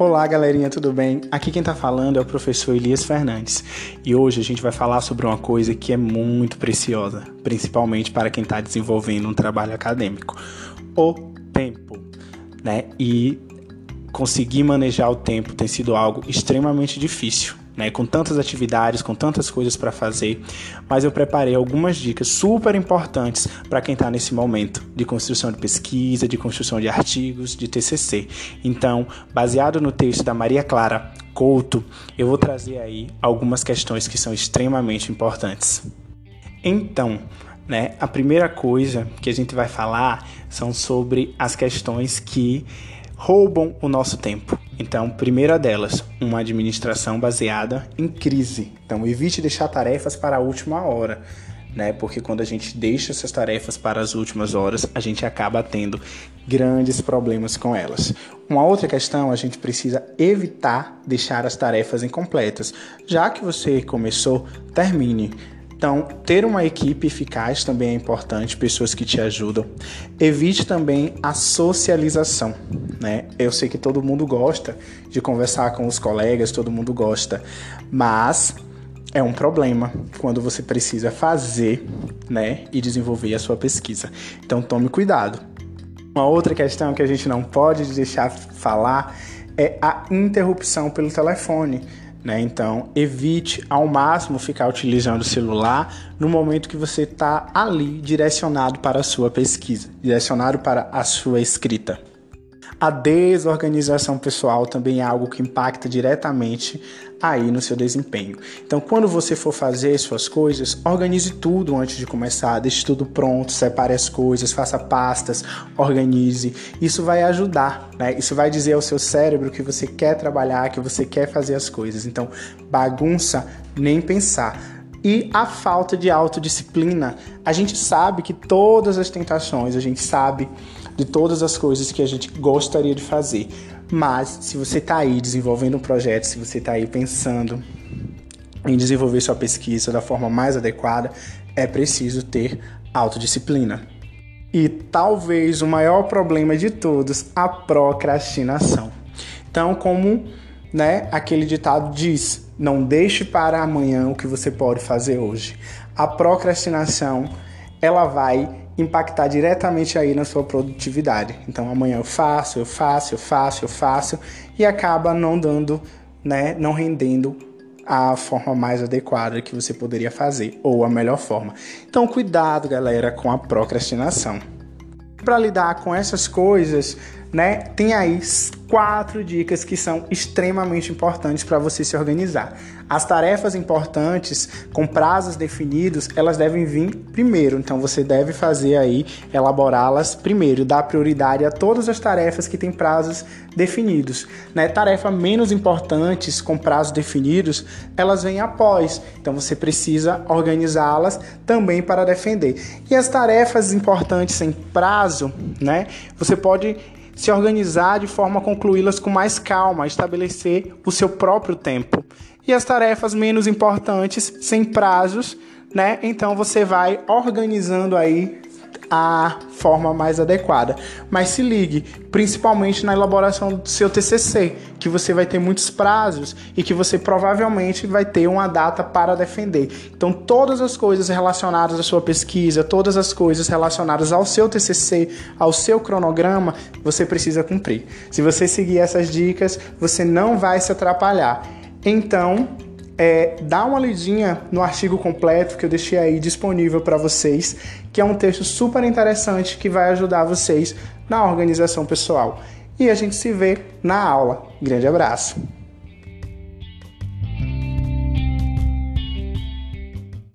Olá, galerinha, tudo bem? Aqui quem tá falando é o professor Elias Fernandes e hoje a gente vai falar sobre uma coisa que é muito preciosa, principalmente para quem está desenvolvendo um trabalho acadêmico: o tempo, né? E conseguir manejar o tempo tem sido algo extremamente difícil né, com tantas atividades, com tantas coisas para fazer, mas eu preparei algumas dicas super importantes para quem está nesse momento de construção de pesquisa, de construção de artigos, de TCC. Então, baseado no texto da Maria Clara Couto, eu vou trazer aí algumas questões que são extremamente importantes. Então, né, a primeira coisa que a gente vai falar são sobre as questões que roubam o nosso tempo. Então, primeira delas, uma administração baseada em crise. Então, evite deixar tarefas para a última hora, né? Porque quando a gente deixa essas tarefas para as últimas horas, a gente acaba tendo grandes problemas com elas. Uma outra questão, a gente precisa evitar deixar as tarefas incompletas. Já que você começou, termine então, ter uma equipe eficaz também é importante, pessoas que te ajudam. Evite também a socialização, né? Eu sei que todo mundo gosta de conversar com os colegas, todo mundo gosta, mas é um problema quando você precisa fazer, né, e desenvolver a sua pesquisa. Então, tome cuidado. Uma outra questão que a gente não pode deixar falar é a interrupção pelo telefone. Né? Então, evite ao máximo ficar utilizando o celular no momento que você está ali direcionado para a sua pesquisa, direcionado para a sua escrita. A desorganização pessoal também é algo que impacta diretamente aí no seu desempenho. Então, quando você for fazer suas coisas, organize tudo antes de começar, deixe tudo pronto, separe as coisas, faça pastas, organize. Isso vai ajudar, né? Isso vai dizer ao seu cérebro que você quer trabalhar, que você quer fazer as coisas. Então, bagunça nem pensar. E a falta de autodisciplina. A gente sabe que todas as tentações, a gente sabe de todas as coisas que a gente gostaria de fazer. Mas se você está aí desenvolvendo um projeto, se você está aí pensando em desenvolver sua pesquisa da forma mais adequada, é preciso ter autodisciplina. E talvez o maior problema de todos, a procrastinação. Então, como né, aquele ditado diz, não deixe para amanhã o que você pode fazer hoje. A procrastinação, ela vai impactar diretamente aí na sua produtividade. Então amanhã eu faço, eu faço, eu faço, eu faço e acaba não dando, né, não rendendo a forma mais adequada que você poderia fazer ou a melhor forma. Então cuidado, galera, com a procrastinação. Para lidar com essas coisas, né, tem aí quatro dicas que são extremamente importantes para você se organizar. As tarefas importantes com prazos definidos, elas devem vir primeiro, então você deve fazer aí elaborá-las primeiro, dar prioridade a todas as tarefas que têm prazos definidos, né? Tarefas menos importantes com prazos definidos, elas vêm após. Então você precisa organizá-las também para defender. E as tarefas importantes sem prazo, né? Você pode se organizar de forma a concluí-las com mais calma, estabelecer o seu próprio tempo. E as tarefas menos importantes, sem prazos, né? Então você vai organizando aí a forma mais adequada. Mas se ligue, principalmente na elaboração do seu TCC, que você vai ter muitos prazos e que você provavelmente vai ter uma data para defender. Então, todas as coisas relacionadas à sua pesquisa, todas as coisas relacionadas ao seu TCC, ao seu cronograma, você precisa cumprir. Se você seguir essas dicas, você não vai se atrapalhar. Então, é, dá uma lidinha no artigo completo que eu deixei aí disponível para vocês, que é um texto super interessante que vai ajudar vocês na organização pessoal. E a gente se vê na aula. Grande abraço!